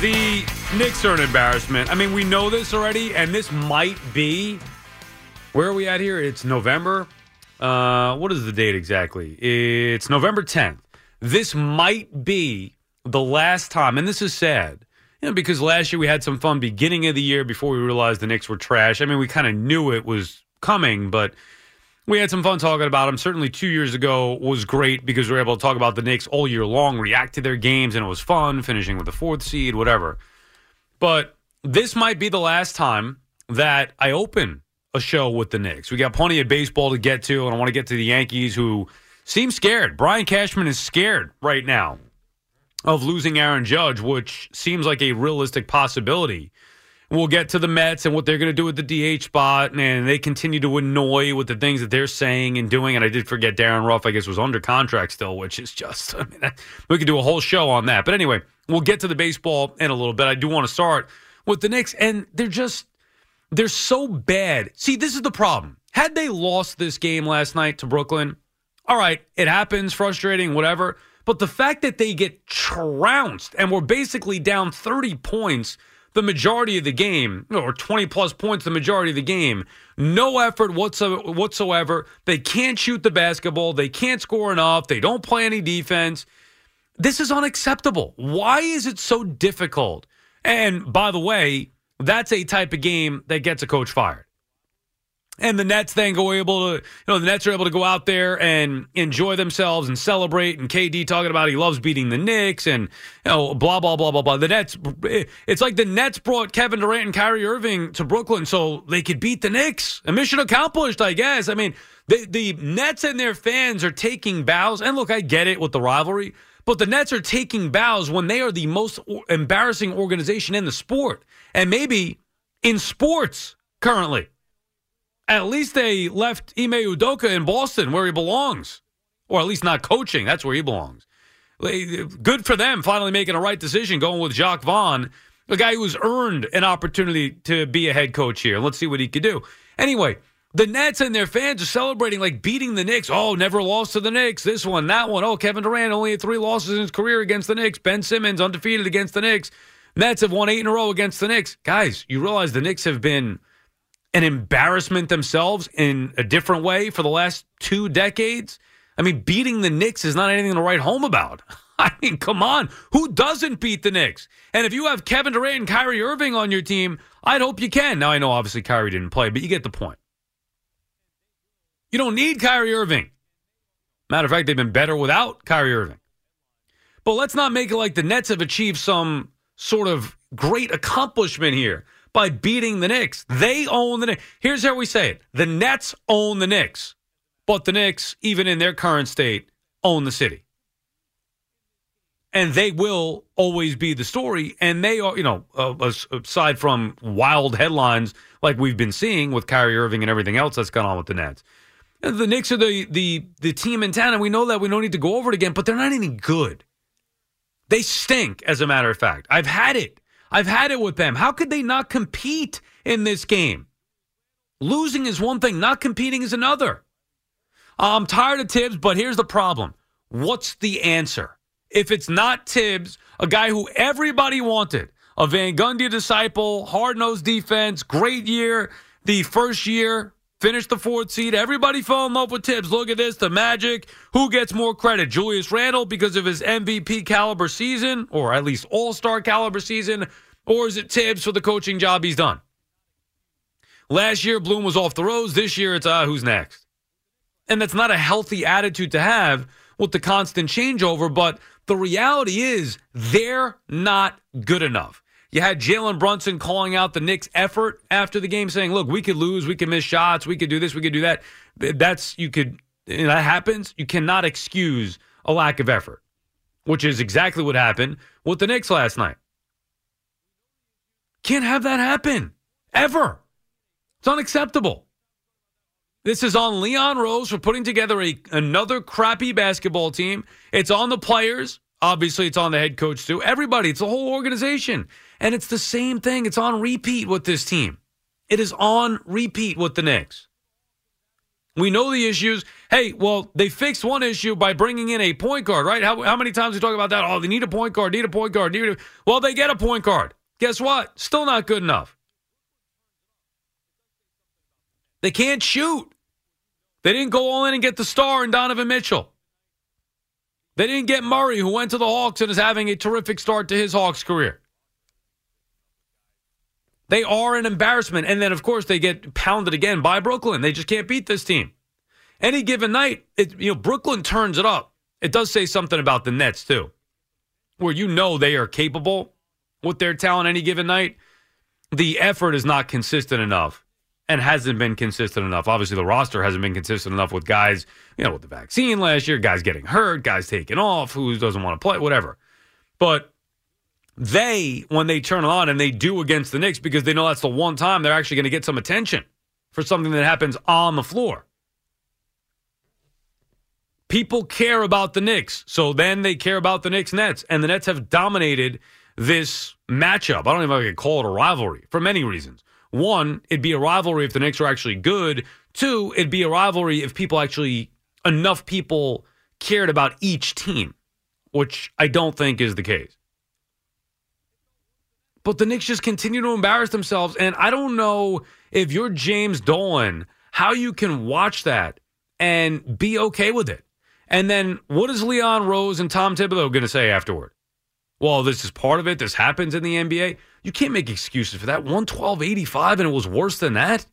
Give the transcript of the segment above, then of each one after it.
The Knicks are an embarrassment. I mean, we know this already, and this might be. Where are we at here? It's November. Uh, what is the date exactly? It's November 10th. This might be the last time, and this is sad, you know, because last year we had some fun beginning of the year before we realized the Knicks were trash. I mean, we kind of knew it was coming, but we had some fun talking about them. Certainly, two years ago was great because we were able to talk about the Knicks all year long, react to their games, and it was fun, finishing with the fourth seed, whatever. But this might be the last time that I open a show with the Knicks. We got plenty of baseball to get to, and I want to get to the Yankees who seem scared. Brian Cashman is scared right now of losing Aaron Judge, which seems like a realistic possibility. We'll get to the Mets and what they're going to do with the DH spot, and they continue to annoy with the things that they're saying and doing. And I did forget Darin Ruf, I guess, was under contract still, which is just, I mean, we could do a whole show on that. But anyway, we'll get to the baseball in a little bit. I do want to start with the Knicks, and they're just, they're so bad. See, this is the problem. Had they lost this game last night to Brooklyn, all right, it happens, frustrating, whatever. But the fact that they get trounced and we're basically down 30 points the majority of the game, or 20 plus points the majority of the game, no effort whatsoever. They can't shoot the basketball. They can't score enough. They don't play any defense. This is unacceptable. Why is it so difficult? And by the way, that's a type of game that gets a coach fired. And the Nets then go able to, you know, the Nets are able to go out there and enjoy themselves and celebrate. And KD talking about he loves beating the Knicks and, you know, blah, blah, blah, blah, blah. The Nets, it's like the Nets brought Kevin Durant and Kyrie Irving to Brooklyn so they could beat the Knicks. A mission accomplished, I guess. I mean, the, the Nets and their fans are taking bows. And look, I get it with the rivalry, but the Nets are taking bows when they are the most embarrassing organization in the sport and maybe in sports currently. At least they left Ime Udoka in Boston where he belongs, or at least not coaching. That's where he belongs. Good for them finally making a right decision going with Jacque Vaughn, a guy who's earned an opportunity to be a head coach here. Let's see what he could do. Anyway, the Nets and their fans are celebrating like beating the Knicks. Oh, never lost to the Knicks. This one, that one. Oh, Kevin Durant only had three losses in his career against the Knicks. Ben Simmons undefeated against the Knicks. Nets have won eight in a row against the Knicks. Guys, you realize the Knicks have been an embarrassment themselves in a different way for the last two decades. I mean, beating the Knicks is not anything to write home about. I mean, come on. Who doesn't beat the Knicks? And if you have Kevin Durant and Kyrie Irving on your team, I'd hope you can. Now, I know obviously Kyrie didn't play, but you get the point. You don't need Kyrie Irving. Matter of fact, they've been better without Kyrie Irving. But let's not make it like the Nets have achieved some sort of great accomplishment here by beating the Knicks. They own the Knicks. Here's how we say it the Nets own the Knicks, but the Knicks, even in their current state, own the city. And they will always be the story. And they are, you know, uh, aside from wild headlines like we've been seeing with Kyrie Irving and everything else that's gone on with the Nets. The Knicks are the, the, the team in town, and we know that. We don't need to go over it again, but they're not any good. They stink, as a matter of fact. I've had it. I've had it with them. How could they not compete in this game? Losing is one thing, not competing is another. I'm tired of Thibs, but here's the problem. What's the answer? If it's not Thibs, a guy who everybody wanted, a Van Gundy disciple, hard nosed defense, great year, the first year, finished the fourth seed. Everybody fell in love with Thibs. Look at this, the Magic. Who gets more credit? Julius Randle because of his MVP caliber season, or at least All Star caliber season, or is it Thibs for the coaching job he's done? Last year, Bloom was off the rose. This year, it's ah, who's next? And that's not a healthy attitude to have with the constant changeover. But the reality is, they're not good enough. You had Jalen Brunson calling out the Knicks' effort after the game, saying, "Look, we could lose, we could miss shots, we could do this, we could do that." That's you could that happens, you cannot excuse a lack of effort, which is exactly what happened with the Knicks last night. Can't have that happen ever. It's unacceptable. This is on Leon Rose for putting together a, another crappy basketball team. It's on the players. Obviously, it's on the head coach, too. Everybody, it's the whole organization. And it's the same thing. It's on repeat with this team. It is on repeat with the Knicks. We know the issues. Hey, well, they fixed one issue by bringing in a point guard, right? How, how many times we talk about that? Oh, they need a point guard, need a point guard, need a. Well, they get a point guard. Guess what? Still not good enough. They can't shoot. They didn't go all in and get the star in Donovan Mitchell. They didn't get Murray, who went to the Hawks and is having a terrific start to his Hawks career. They are an embarrassment. And then, of course, they get pounded again by Brooklyn. They just can't beat this team. Any given night, it, you know, Brooklyn turns it up. It does say something about the Nets, too, where you know they are capable with their talent any given night. The effort is not consistent enough and hasn't been consistent enough. Obviously, the roster hasn't been consistent enough with guys, you know, with the vaccine last year, guys getting hurt, guys taking off, who doesn't want to play, whatever. But they, when they turn on and they do against the Knicks, because they know that's the one time they're actually going to get some attention for something that happens on the floor. People care about the Knicks, so then they care about the Knicks Nets, and the Nets have dominated this matchup. I don't even know if I could call it a rivalry for many reasons. One, it'd be a rivalry if the Knicks are actually good. Two, it'd be a rivalry if people actually, enough people cared about each team, which I don't think is the case. But the Knicks just continue to embarrass themselves. And I don't know if you're James Dolan, how you can watch that and be okay with it. And then what is Leon Rose and Tom Thibodeau going to say afterward? Well, this is part of it. This happens in the NBA. You can't make excuses for that. 112.85, and it was worse than that.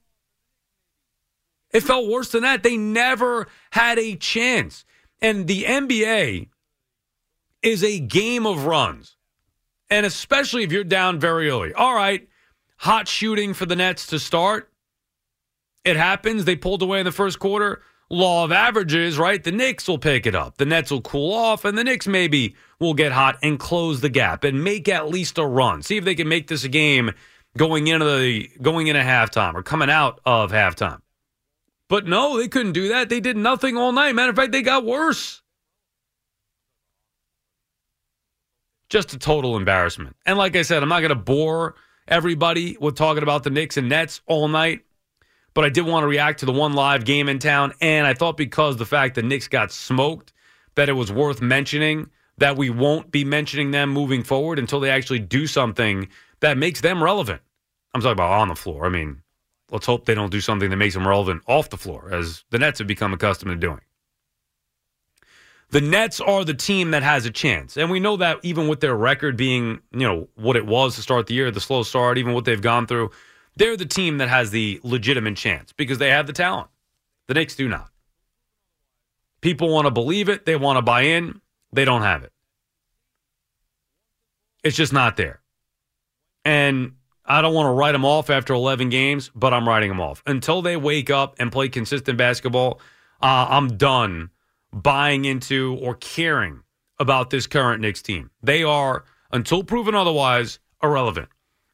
It felt worse than that. They never had a chance. And the NBA is a game of runs. And especially if you're down very early. All right, hot shooting for the Nets to start. It happens. They pulled away in the first quarter. Law of averages, right? The Knicks will pick it up. The Nets will cool off, and the Knicks maybe will get hot and close the gap and make at least a run. See if they can make this a game going into the going into halftime or coming out of halftime. But no, they couldn't do that. They did nothing all night. Matter of fact, they got worse. Just a total embarrassment. And like I said, I'm not going to bore everybody with talking about the Knicks and Nets all night, but I did want to react to the one live game in town. And I thought because the fact the Knicks got smoked, that it was worth mentioning that we won't be mentioning them moving forward until they actually do something that makes them relevant. I'm talking about on the floor. I mean, let's hope they don't do something that makes them relevant off the floor, as the Nets have become accustomed to doing. The Nets are the team that has a chance. And we know that even with their record being, you know, what it was to start the year, the slow start, even what they've gone through, they're the team that has the legitimate chance because they have the talent. The Knicks do not. People want to believe it, they want to buy in, they don't have it. It's just not there. And I don't want to write them off after 11 games, but I'm writing them off. Until they wake up and play consistent basketball, uh, I'm done buying into or caring about this current Knicks team. They are, until proven otherwise, irrelevant.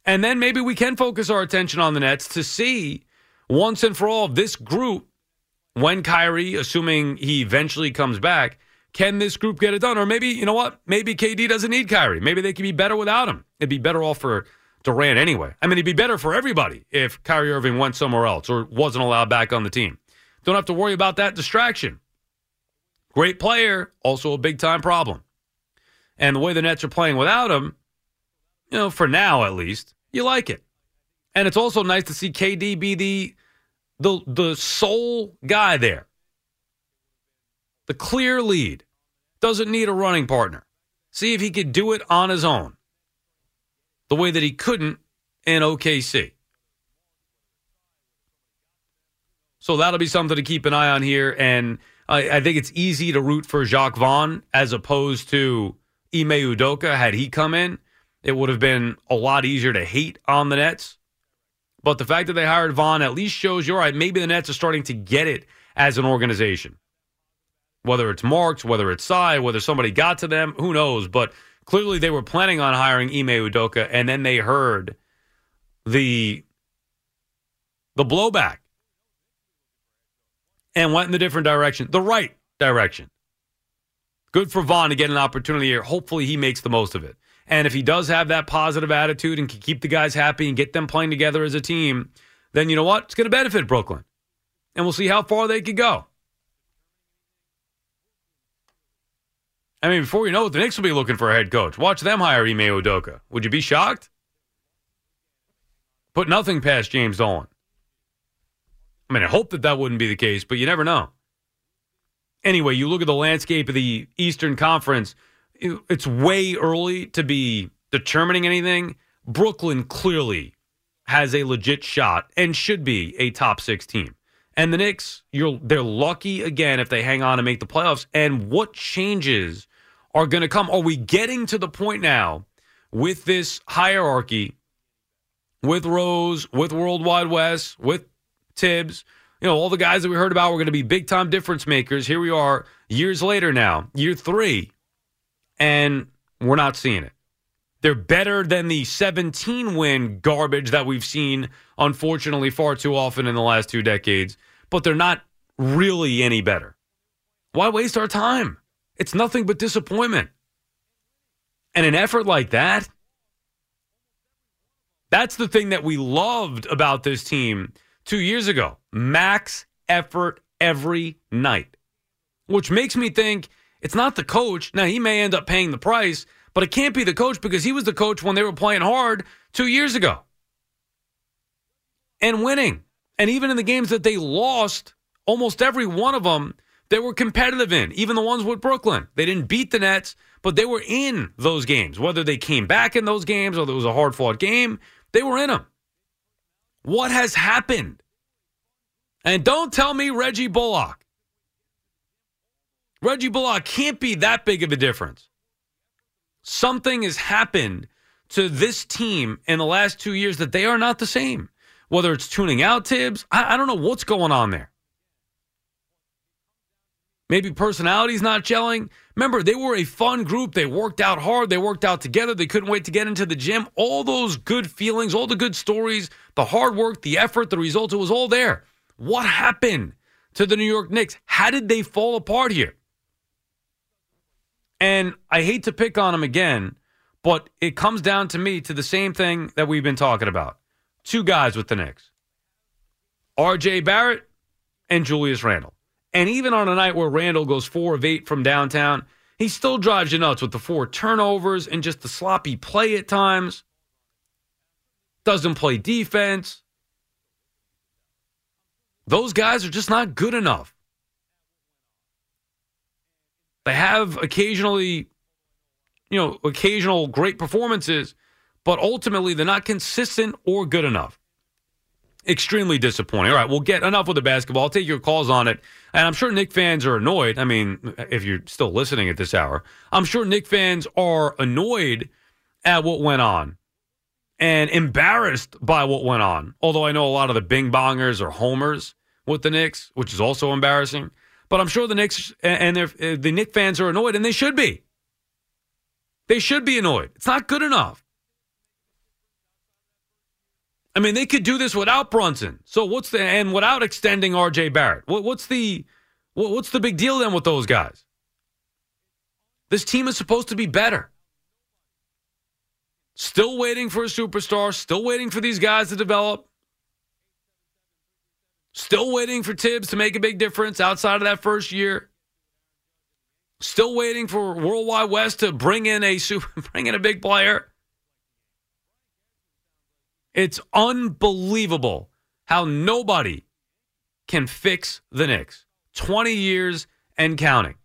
And then maybe we can focus our attention on the Nets to see once and for all this group, when Kyrie, assuming he eventually comes back, can this group get it done? Or maybe, you know what? Maybe KD doesn't need Kyrie. Maybe they could be better without him. It'd be better off for Durant anyway. I mean, it'd be better for everybody if Kyrie Irving went somewhere else or wasn't allowed back on the team. Don't have to worry about that distraction. Great player, also a big time problem. And the way the Nets are playing without him, you know, for now at least, you like it. And it's also nice to see KD be the the the sole guy there. The clear lead. Doesn't need a running partner. See if he could do it on his own. The way that he couldn't in OKC. So that'll be something to keep an eye on here. And I, I think it's easy to root for Jacque Vaughn as opposed to Ime Udoka. Had he come in, it would have been a lot easier to hate on the Nets. But the fact that they hired Vaughn at least shows you're right. Maybe the Nets are starting to get it as an organization. Whether it's Marks, whether it's Tsai, whether somebody got to them, who knows? But clearly they were planning on hiring Ime Udoka, and then they heard the the blowback and went in the different direction, the right direction. Good for Vaughn to get an opportunity here. Hopefully he makes the most of it. And if he does have that positive attitude and can keep the guys happy and get them playing together as a team, then you know what? It's going to benefit Brooklyn. And we'll see how far they could go. I mean, before you know it, the Knicks will be looking for a head coach. Watch them hire Ime. Would you be shocked? Put nothing past James Dolan. I mean, I hope that that wouldn't be the case, but you never know. Anyway, you look at the landscape of the Eastern Conference, it's way early to be determining anything. Brooklyn clearly has a legit shot and should be a top six team. And the Knicks, you're they're lucky again if they hang on and make the playoffs. And what changes are going to come? Are we getting to the point now with this hierarchy, with Rose, with World Wide Wes, with Thibs, you know, all the guys that we heard about were going to be big time difference makers. Here we are years later now, year three, and we're not seeing it. They're better than the 17 win garbage that we've seen, unfortunately, far too often in the last two decades, but they're not really any better. Why waste our time? It's nothing but disappointment. And an effort like that, that's the thing that we loved about this team two years ago. Max effort every night, which makes me think it's not the coach. Now, he may end up paying the price, but it can't be the coach because he was the coach when they were playing hard two years ago and winning. And even in the games that they lost, almost every one of them they were competitive in, even the ones with Brooklyn. They didn't beat the Nets, but they were in those games. Whether they came back in those games or it was a hard fought game, they were in them. What has happened? And don't tell me Reggie Bullock. Reggie Bullock can't be that big of a difference. Something has happened to this team in the last two years that they are not the same. Whether it's tuning out Thibs, I, I don't know what's going on there. Maybe personality's not gelling. Remember, they were a fun group. They worked out hard. They worked out together. They couldn't wait to get into the gym. All those good feelings, all the good stories, the hard work, the effort, the results, it was all there. What happened to the New York Knicks? How did they fall apart here? And I hate to pick on them again, but it comes down to me to the same thing that we've been talking about. Two guys with the Knicks RJ Barrett and Julius Randle. And even on a night where Randle goes four of eight from downtown, he still drives you nuts with the four turnovers and just the sloppy play at times. Doesn't play defense. Those guys are just not good enough. They have occasionally, you know, occasional great performances, but ultimately they're not consistent or good enough. Extremely disappointing. All right, we'll get enough with the basketball. I'll take your calls on it. And I'm sure Knick fans are annoyed. I mean, if you're still listening at this hour, I'm sure Knick fans are annoyed at what went on and embarrassed by what went on. Although I know a lot of the bing bongers are homers with the Knicks, which is also embarrassing. But I'm sure the Knicks and the Knick fans are annoyed, and they should be. They should be annoyed. It's not good enough. I mean, they could do this without Brunson. So what's the and without extending R.J. Barrett? What, what's the what, what's the big deal then with those guys? This team is supposed to be better. Still waiting for a superstar. Still waiting for these guys to develop. Still waiting for Thibs to make a big difference outside of that first year. Still waiting for World Wide Wes to bring in a super, bring in a big player. It's unbelievable how nobody can fix the Knicks. 20 years and counting.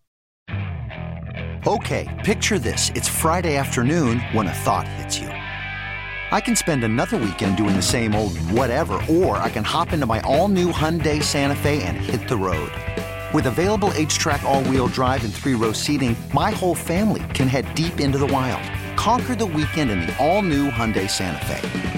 Okay, picture this. It's Friday afternoon when a thought hits you. I can spend another weekend doing the same old whatever, or I can hop into my all new Hyundai Santa Fe and hit the road. With available HTRAC, all wheel drive, and three row seating, my whole family can head deep into the wild. Conquer the weekend in the all new Hyundai Santa Fe.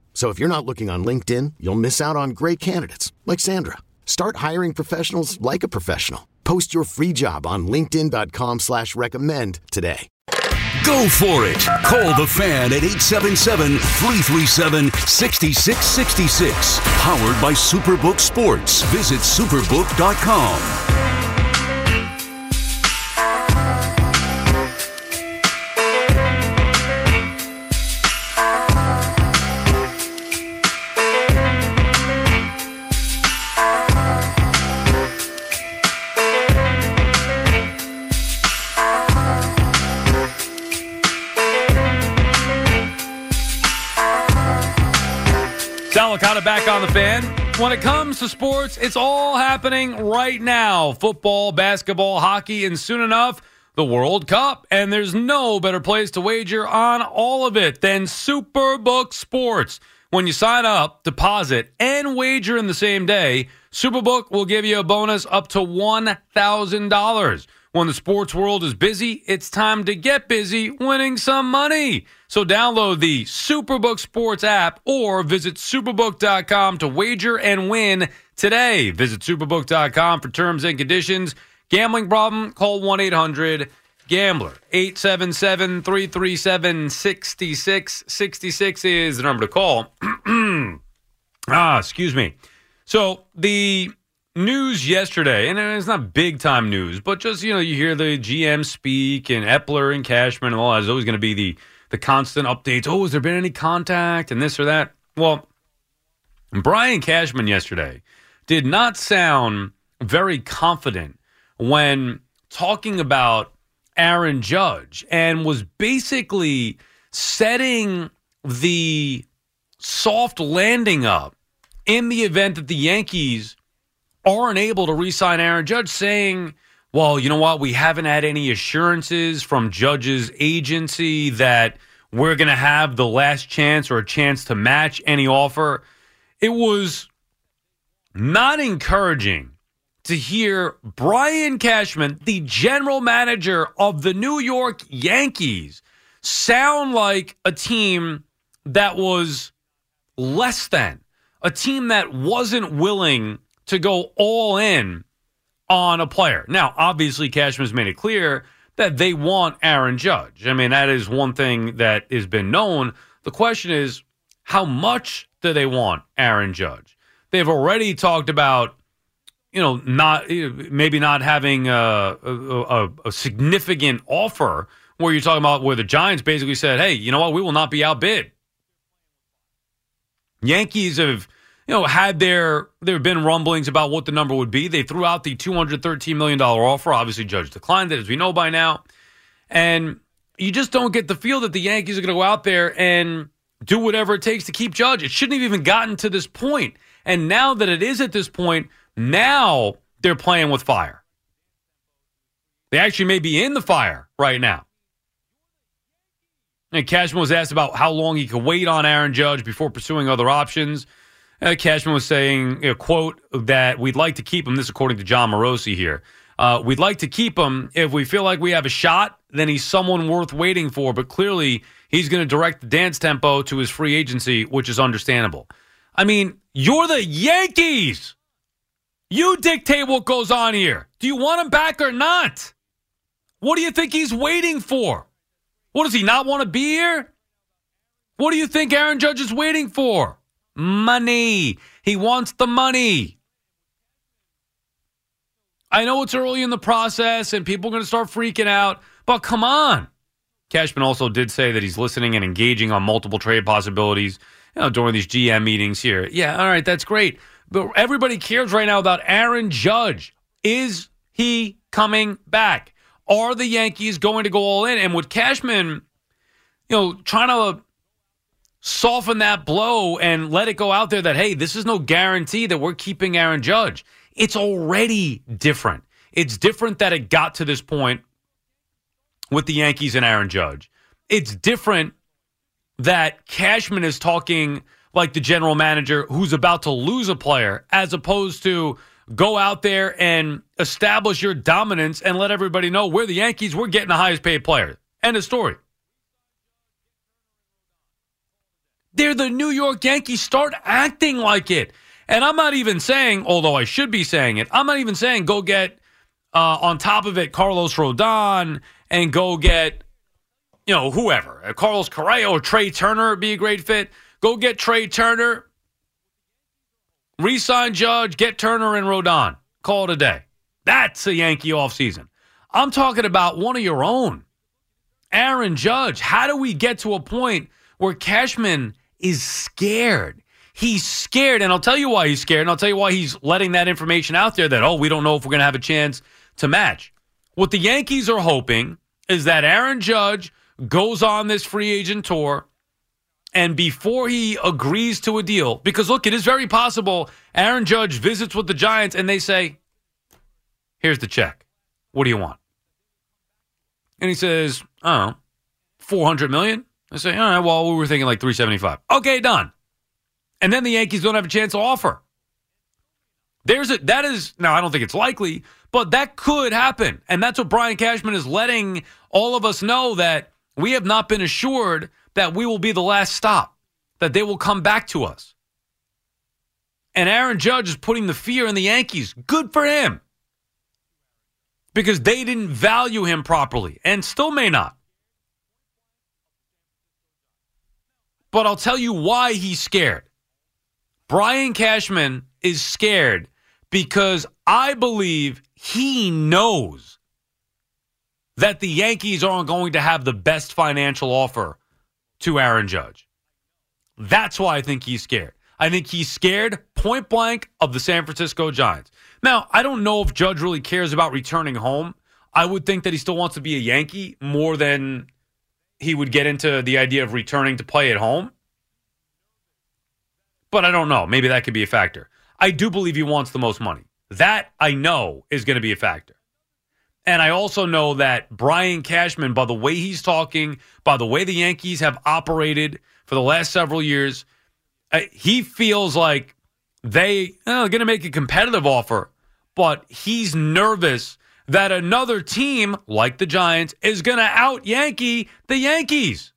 So if you're not looking on LinkedIn, you'll miss out on great candidates like Sandra. Start hiring professionals like a professional. Post your free job on linkedin.com slash recommend today. Go for it. Call the fan at 877-337-6666. Powered by Superbook Sports. Visit superbook.com. back on the fan. When it comes to sports, it's all happening right now football, basketball, hockey, and soon enough, the World Cup. And there's no better place to wager on all of it than Superbook Sports. When you sign up, deposit, and wager in the same day, Superbook will give you a bonus up to $1,000. When the sports world is busy, it's time to get busy winning some money. So download the Superbook Sports app or visit superbook.com to wager and win today. Visit superbook.com for terms and conditions. Gambling problem? Call 1 800 Gambler. 877 337 6666 is the number to call. ah, excuse me. So the news yesterday, and it's not big time news, but just you know, you hear the GM speak and Eppler and Cashman and all that is always going to be the the constant updates. Oh, has there been any contact and this or that? Well, Brian Cashman yesterday did not sound very confident when talking about Aaron Judge and was basically setting the soft landing up in the event that the Yankees aren't able to re sign Aaron Judge, saying, well, you know what? We haven't had any assurances from Judge's agency that we're going to have the last chance or a chance to match any offer. It was not encouraging to hear Brian Cashman, the general manager of the New York Yankees, sound like a team that was less than, a team that wasn't willing to go all in on a player. Now, obviously, Cashman's made it clear that they want Aaron Judge. I mean, that is one thing that has been known. The question is, how much do they want Aaron Judge? They've already talked about, you know, not maybe not having a, a, a significant offer where you're talking about where the Giants basically said, hey, you know what, we will not be outbid. Yankees have you know, had there there been rumblings about what the number would be. They threw out the two hundred thirteen million dollar offer. Obviously, Judge declined it, as we know by now. And you just don't get the feel that the Yankees are going to go out there and do whatever it takes to keep Judge. It shouldn't have even gotten to this point. And now that it is at this point, now they're playing with fire. They actually may be in the fire right now. And Cashman was asked about how long he could wait on Aaron Judge before pursuing other options. Uh, Cashman was saying, a quote, that we'd like to keep him. This, according to Jon Morosi here. Uh, we'd like to keep him if we feel like we have a shot. Then he's someone worth waiting for. But clearly, he's going to direct the dance tempo to his free agency, which is understandable. I mean, you're the Yankees. You dictate what goes on here. Do you want him back or not? What do you think he's waiting for? What does he not want to be here? What do you think Aaron Judge is waiting for? Money. He wants the money. I know it's early in the process and people are going to start freaking out, but come on. Cashman also did say that he's listening and engaging on multiple trade possibilities you know, during these GM meetings here. Yeah, all right, that's great. But everybody cares right now about Aaron Judge. Is he coming back? Are the Yankees going to go all in? And with Cashman, you know, trying to soften that blow and let it go out there that, hey, this is no guarantee that we're keeping Aaron Judge. It's already different. It's different that it got to this point with the Yankees and Aaron Judge. It's different that Cashman is talking like the general manager who's about to lose a player, as opposed to go out there and establish your dominance and let everybody know we're the Yankees, we're getting the highest paid player. End of story. They're the New York Yankees. Start acting like it. And I'm not even saying, although I should be saying it, I'm not even saying go get uh, on top of it Carlos Rodon and go get, you know, whoever. Uh, Carlos Correa or Trea Turner would be a great fit. Go get Trea Turner, resign Judge, get Turner and Rodon. Call it a day. That's a Yankee offseason. I'm talking about one of your own. Aaron Judge. How do we get to a point where Cashman is scared? He's scared, and I'll tell you why he's scared, and I'll tell you why he's letting that information out there that, oh, we don't know if we're going to have a chance to match. What the Yankees are hoping is that Aaron Judge goes on this free agent tour, and before he agrees to a deal, because look, it is very possible Aaron Judge visits with the Giants and they say, here's the check. What do you want? And he says, oh, 400 million? I say, all right, well, we were thinking like 375. Okay, done. And then the Yankees don't have a chance to offer. There's a that is now I don't think it's likely, but that could happen. And that's what Brian Cashman is letting all of us know that we have not been assured that we will be the last stop, that they will come back to us. And Aaron Judge is putting the fear in the Yankees. Good for him. Because they didn't value him properly and still may not. But I'll tell you why he's scared. Brian Cashman is scared because I believe he knows that the Yankees aren't going to have the best financial offer to Aaron Judge. That's why I think he's scared. I think he's scared point blank of the San Francisco Giants. Now, I don't know if Judge really cares about returning home. I would think that he still wants to be a Yankee more than he would get into the idea of returning to play at home. But I don't know. Maybe that could be a factor. I do believe he wants the most money. That I know is going to be a factor. And I also know that Brian Cashman, by the way he's talking, by the way the Yankees have operated for the last several years, uh, he feels like they are going to make a competitive offer, but he's nervous that another team like the Giants is going to out Yankee the Yankees.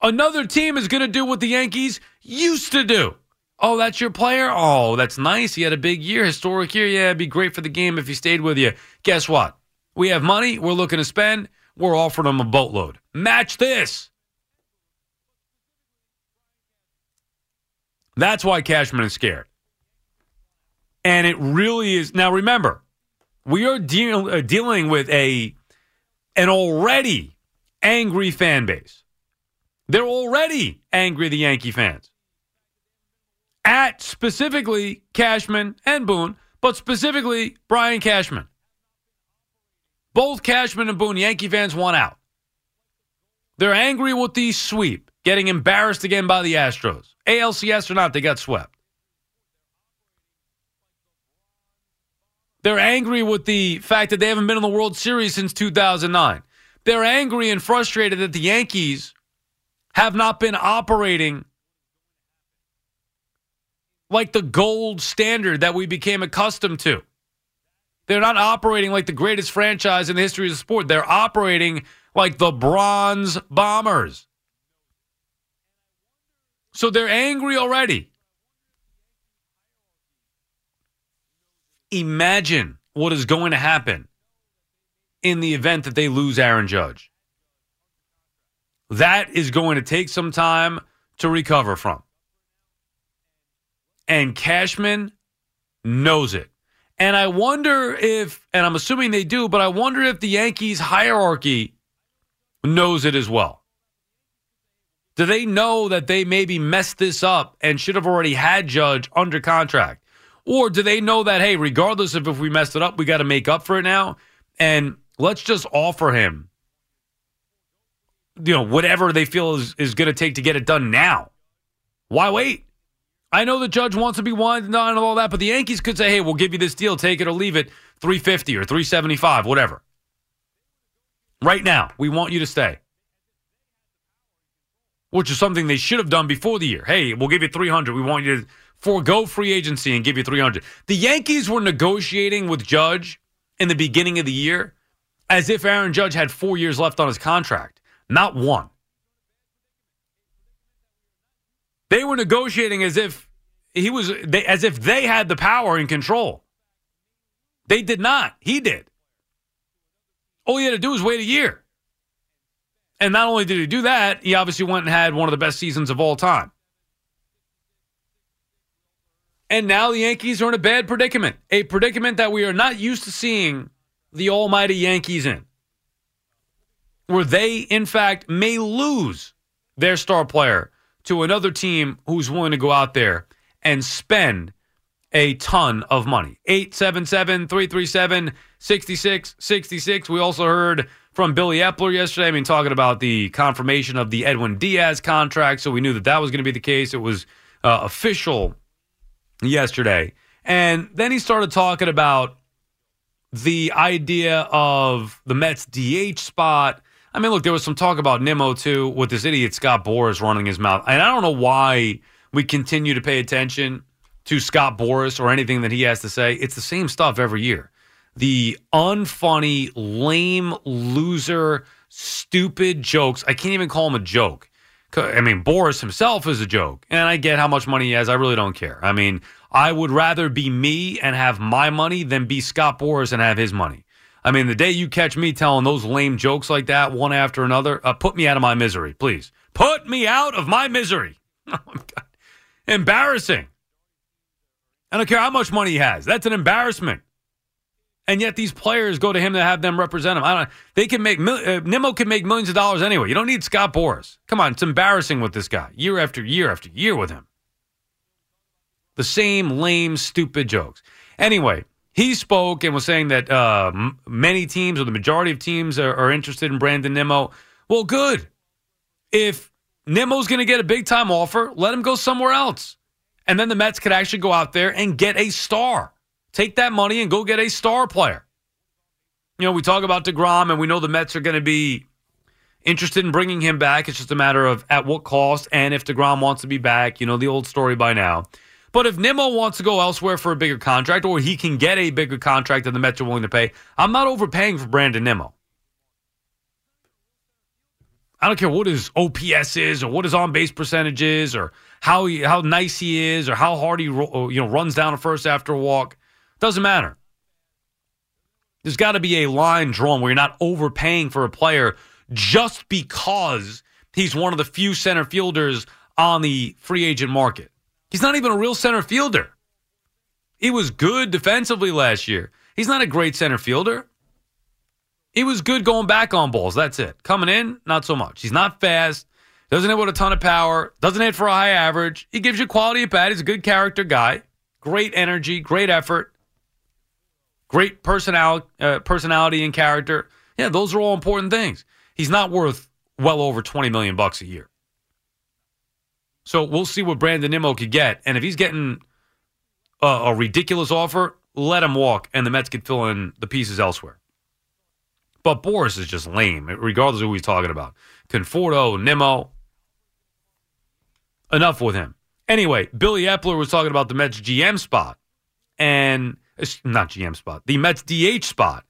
Another team is going to do what the Yankees used to do. Oh, that's your player? Oh, that's nice. He had a big year, historic year. Yeah, it'd be great for the game if he stayed with you. Guess what? We have money. We're looking to spend. We're offering him a boatload. Match this. That's why Cashman is scared. And it really is. Now, remember, we are deal, uh, dealing with a an already angry fan base. They're already angry, the Yankee fans. At specifically Cashman and Boone, but specifically Brian Cashman. Both Cashman and Boone, Yankee fans want out. They're angry with the sweep, getting embarrassed again by the Astros. ALCS or not, they got swept. They're angry with the fact that they haven't been in the World Series since 2009. They're angry and frustrated that the Yankees have not been operating like the gold standard that we became accustomed to. They're not operating like the greatest franchise in the history of the sport. They're operating like the bronze bombers. So they're angry already. Imagine what is going to happen in the event that they lose Aaron Judge. That is going to take some time to recover from. And Cashman knows it. And I wonder if, and I'm assuming they do, but I wonder if the Yankees hierarchy knows it as well. Do they know that they maybe messed this up and should have already had Judge under contract? Or do they know that, hey, regardless of if we messed it up, we got to make up for it now? And let's just offer him, you know, whatever they feel is, is going to take to get it done now. Why wait? I know the judge wants to be winding down and all that, but the Yankees could say, hey, we'll give you this deal, take it or leave it. 350 or 375, whatever. Right now, we want you to stay. Which is something they should have done before the year. Hey, we'll give you 300. We want you to forego free agency and give you 300. The Yankees were negotiating with Judge in the beginning of the year as if Aaron Judge had 4 years left on his contract, not one. They were negotiating as if he was they, as if they had the power and control. They did not. He did. All he had to do was wait a year. And not only did he do that, he obviously went and had one of the best seasons of all time. And now the Yankees are in a bad predicament, a predicament that we are not used to seeing the almighty Yankees in, where they, in fact, may lose their star player to another team who's willing to go out there and spend a ton of money. 877 337 6666. We also heard from Billy Eppler yesterday. I mean, talking about the confirmation of the Edwin Diaz contract. So we knew that that was going to be the case. It was uh, official yesterday. And then he started talking about the idea of the Mets DH spot. I mean, look, there was some talk about Nimmo too with this idiot Scott Boras running his mouth. And I don't know why we continue to pay attention to Scott Boras or anything that he has to say. It's the same stuff every year. The unfunny, lame, loser, stupid jokes. I can't even call him a joke. I mean, Boras himself is a joke, and I get how much money he has. I really don't care. I mean, I would rather be me and have my money than be Scott Boras and have his money. I mean, the day you catch me telling those lame jokes like that one after another, uh, put me out of my misery, please. Put me out of my misery. Oh, Embarrassing. I don't care how much money he has. That's an embarrassment. And yet these players go to him to have them represent him. I don't. They can make uh, Nimmo can make millions of dollars anyway. You don't need Scott Boras. Come on, it's embarrassing with this guy year after year after year with him. The same lame, stupid jokes. Anyway, he spoke and was saying that uh, many teams or the majority of teams are, are interested in Brandon Nimmo. Well, good. If Nimmo's going to get a big time offer, let him go somewhere else. And then the Mets could actually go out there and get a star. Take that money and go get a star player. You know, we talk about DeGrom and we know the Mets are going to be interested in bringing him back. It's just a matter of at what cost and if DeGrom wants to be back. You know, the old story by now. But if Nimmo wants to go elsewhere for a bigger contract or he can get a bigger contract than the Mets are willing to pay, I'm not overpaying for Brandon Nimmo. I don't care what his OPS is or what his on base percentage is or how he, how nice he is or how hard he you know runs down a first after a walk. Doesn't matter. There's got to be a line drawn where you're not overpaying for a player just because he's one of the few center fielders on the free agent market. He's not even a real center fielder. He was good defensively last year. He's not a great center fielder. He was good going back on balls. That's it. Coming in, not so much. He's not fast. Doesn't hit with a ton of power. Doesn't hit for a high average. He gives you quality at bat. He's a good character guy. Great energy. Great effort. Great personality, uh, personality and character. Yeah, those are all important things. He's not worth well over twenty million bucks a year. So we'll see what Brandon Nimmo could get, and if he's getting a, a ridiculous offer, let him walk, and the Mets could fill in the pieces elsewhere. But Boras is just lame, regardless of who he's talking about. Conforto, Nimmo. Enough with him. Anyway, Billy Eppler was talking about the Mets GM spot, and not GM spot, the Mets DH spot,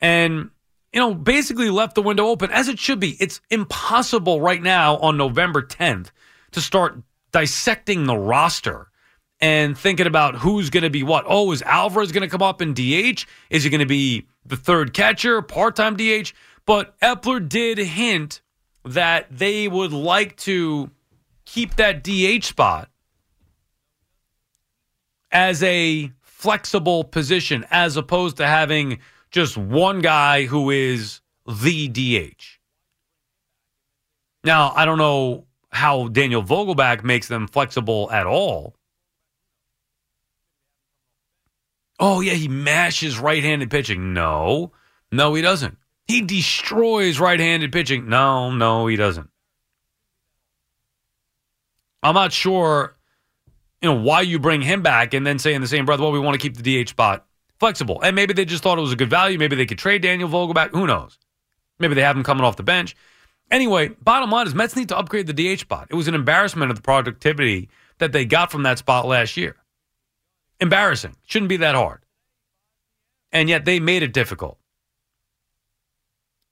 and you know basically left the window open as it should be. It's impossible right now on November 10th to start dissecting the roster and thinking about who's going to be what. Oh, is Alvarez going to come up in DH? Is he going to be the third catcher, part time DH? But Eppler did hint that they would like to keep that DH spot as a flexible position as opposed to having just one guy who is the DH. Now, I don't know how Daniel Vogelbach makes them flexible at all. Oh, yeah, he mashes right handed pitching. No, no, he doesn't. He destroys right handed pitching. No, no, he doesn't. I'm not sure, you know, why you bring him back and then say in the same breath, well, we want to keep the DH spot flexible. And maybe they just thought it was a good value. Maybe they could trade Daniel Vogelbach. Who knows? Maybe they have him coming off the bench. Anyway, bottom line is Mets need to upgrade the DH spot. It was an embarrassment of the productivity that they got from that spot last year. Embarrassing. Shouldn't be that hard. And yet they made it difficult.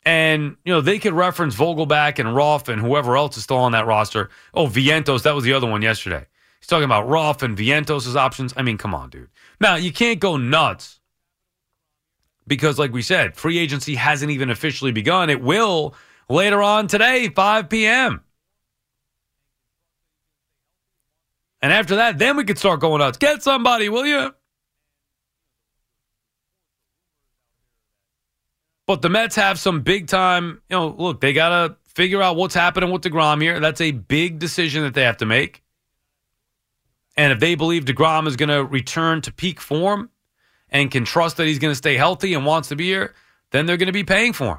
And, you know, they could reference Vogelbach and Ruf and whoever else is still on that roster. Oh, Vientos, that was the other one yesterday. He's talking about Ruf and Vientos' as options. I mean, come on, dude. Now, you can't go nuts because, like we said, free agency hasn't even officially begun. It will later on today, 5 p.m. And after that, then we could start going nuts. Get somebody, will you? But the Mets have some big time, you know, look, they got to figure out what's happening with DeGrom here. That's a big decision that they have to make. And if they believe DeGrom is going to return to peak form and can trust that he's going to stay healthy and wants to be here, then they're going to be paying for him.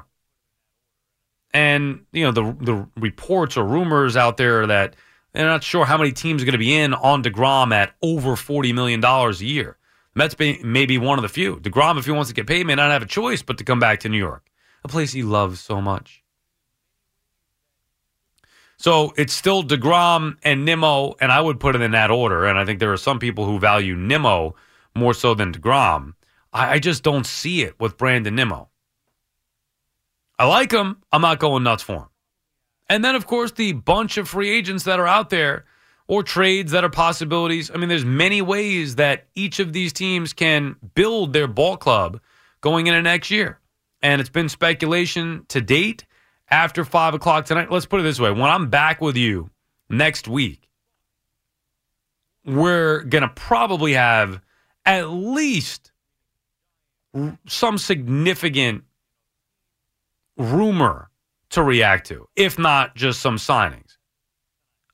And, you know, the the reports or rumors out there that they're not sure how many teams are going to be in on DeGrom at over $40 million a year. Mets may be one of the few. DeGrom, if he wants to get paid, may not have a choice but to come back to New York, a place he loves so much. So it's still DeGrom and Nimmo, and I would put it in that order. And I think there are some people who value Nimmo more so than DeGrom. I, I just don't see it with Brandon Nimmo. I like him. I'm not going nuts for him. And then, of course, the bunch of free agents that are out there or trades that are possibilities. I mean, there's many ways that each of these teams can build their ball club going into next year. And it's been speculation to date after five o'clock tonight. Let's put it this way when I'm back with you next week, we're going to probably have at least some significant rumor to react to, if not just some signings.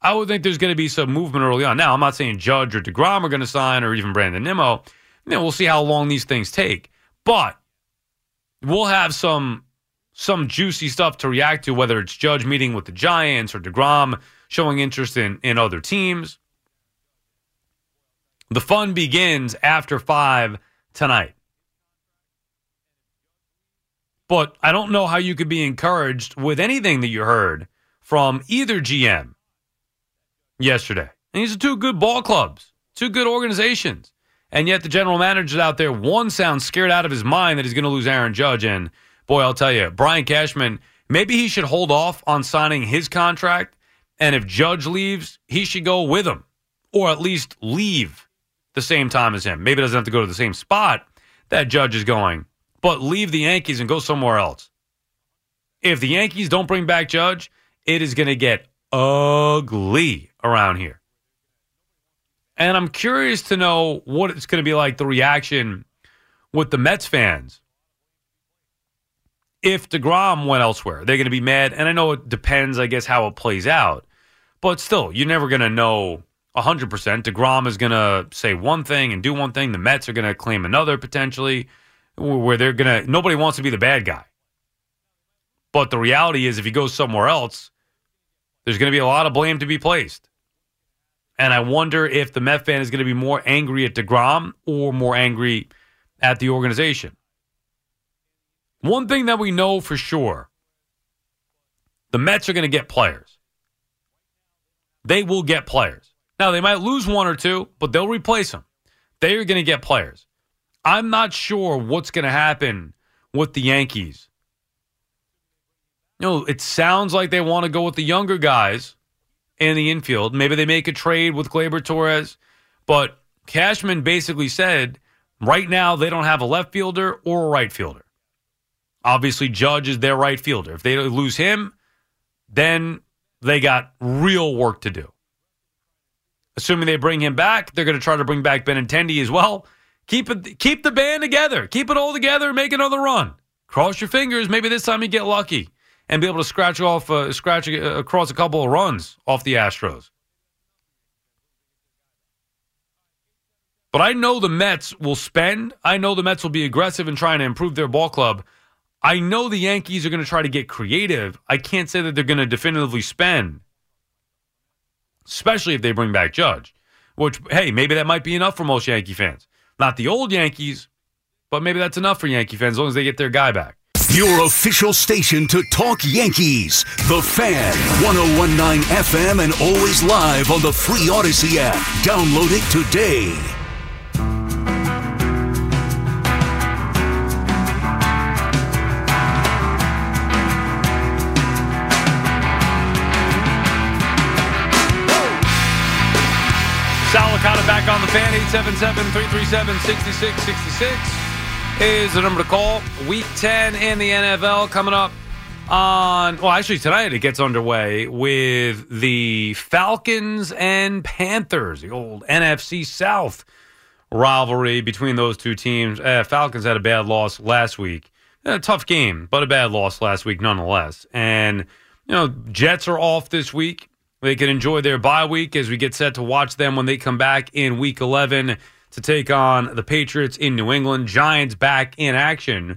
I would think there's going to be some movement early on. Now, I'm not saying Judge or DeGrom are going to sign or even Brandon Nimmo. You know, we'll see how long these things take. But we'll have some some juicy stuff to react to, whether it's Judge meeting with the Giants or DeGrom showing interest in, in other teams. The fun begins after five tonight. But I don't know how you could be encouraged with anything that you heard from either GM yesterday. And these are two good ball clubs, two good organizations. And yet the general manager's out there, one sounds scared out of his mind that he's going to lose Aaron Judge. And boy, I'll tell you, Brian Cashman, maybe he should hold off on signing his contract. And if Judge leaves, he should go with him or at least leave the same time as him. Maybe doesn't have to go to the same spot that Judge is going, but leave the Yankees and go somewhere else. If the Yankees don't bring back Judge, it is going to get ugly around here. And I'm curious to know what it's going to be like the reaction with the Mets fans if DeGrom went elsewhere. They're going to be mad. And I know it depends, I guess, how it plays out. But still, you're never going to know 100%. DeGrom is going to say one thing and do one thing. The Mets are going to claim another potentially, where they're going to, nobody wants to be the bad guy. But the reality is, if he goes somewhere else, there's going to be a lot of blame to be placed. And I wonder if the Met fan is going to be more angry at DeGrom or more angry at the organization. One thing that we know for sure the Mets are going to get players. They will get players. Now, they might lose one or two, but they'll replace them. They are going to get players. I'm not sure what's going to happen with the Yankees. You know, it sounds like they want to go with the younger guys in the infield. Maybe they make a trade with Gleyber Torres, but Cashman basically said right now they don't have a left fielder or a right fielder. Obviously, Judge is their right fielder. If they lose him, then they got real work to do. Assuming they bring him back, they're going to try to bring back Benintendi as well. Keep it, keep the band together. Keep it all together make another run. Cross your fingers. Maybe this time you get lucky and be able to scratch off, uh, scratch uh, across a couple of runs off the Astros. But I know the Mets will spend. I know the Mets will be aggressive in trying to improve their ball club. I know the Yankees are going to try to get creative. I can't say that they're going to definitively spend, especially if they bring back Judge, which, hey, maybe that might be enough for most Yankee fans. Not the old Yankees, but maybe that's enough for Yankee fans as long as they get their guy back. Your official station to talk Yankees. The Fan, 1019 FM, and always live on the free Audacy app. Download it today. Back on the fan, 877-337-6666 is the number to call. Week 10 in the NFL coming up on, well, actually tonight it gets underway with the Falcons and Panthers, the old NFC South rivalry between those two teams. Uh, Falcons had a bad loss last week. A tough game, but a bad loss last week nonetheless. And, you know, Jets are off this week. They can enjoy their bye week as we get set to watch them when they come back in week 11 to take on the Patriots in New England. Giants back in action.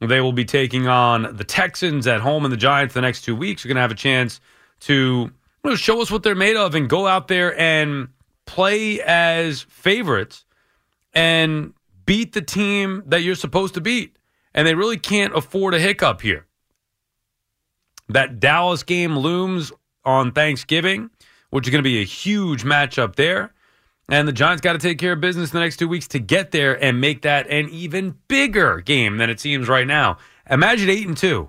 They will be taking on the Texans at home, and the Giants the next two weeks are going to have a chance to you know, show us what they're made of and go out there and play as favorites and beat the team that you're supposed to beat. And they really can't afford a hiccup here. That Dallas game looms on Thanksgiving, which is going to be a huge matchup there. And the Giants got to take care of business in the next two weeks to get there and make that an even bigger game than it seems right now. Imagine eight and two.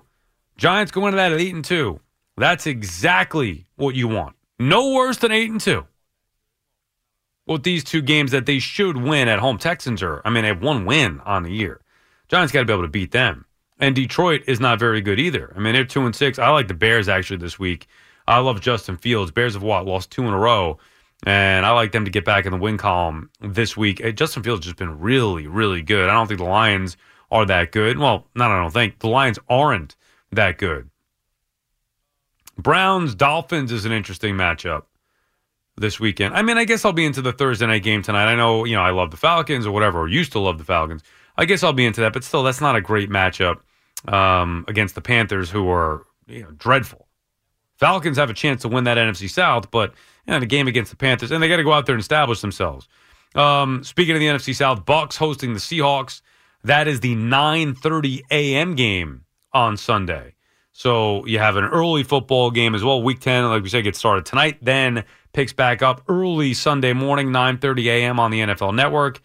Giants go into that at eight and two. That's exactly what you want. No worse than eight and two. With these two games that they should win at home, Texans are. I mean, they have one win on the year. Giants got to be able to beat them. And Detroit is not very good either. I mean, they're two and six. I like the Bears actually this week. I love Justin Fields. Bears have what lost two in a row, and I like them to get back in the win column this week. Justin Fields has just been really, really good. I don't think the Lions are that good. Well, not I don't think the Lions aren't that good. Browns Dolphins is an interesting matchup this weekend. I mean, I guess I'll be into the Thursday night game tonight. I know, you know, I love the Falcons or whatever, or used to love the Falcons. I guess I'll be into that, but still, that's not a great matchup um, against the Panthers, who are you know, dreadful. Falcons have a chance to win that NFC South, but you know, the game against the Panthers, and they got to go out there and establish themselves. Um, speaking of the NFC South, Bucks hosting the Seahawks. That is the 9:30 a.m. game on Sunday. So you have an early football game as well. Week 10, like we said, gets started tonight. Then picks back up early Sunday morning, 9:30 a.m. on the NFL Network,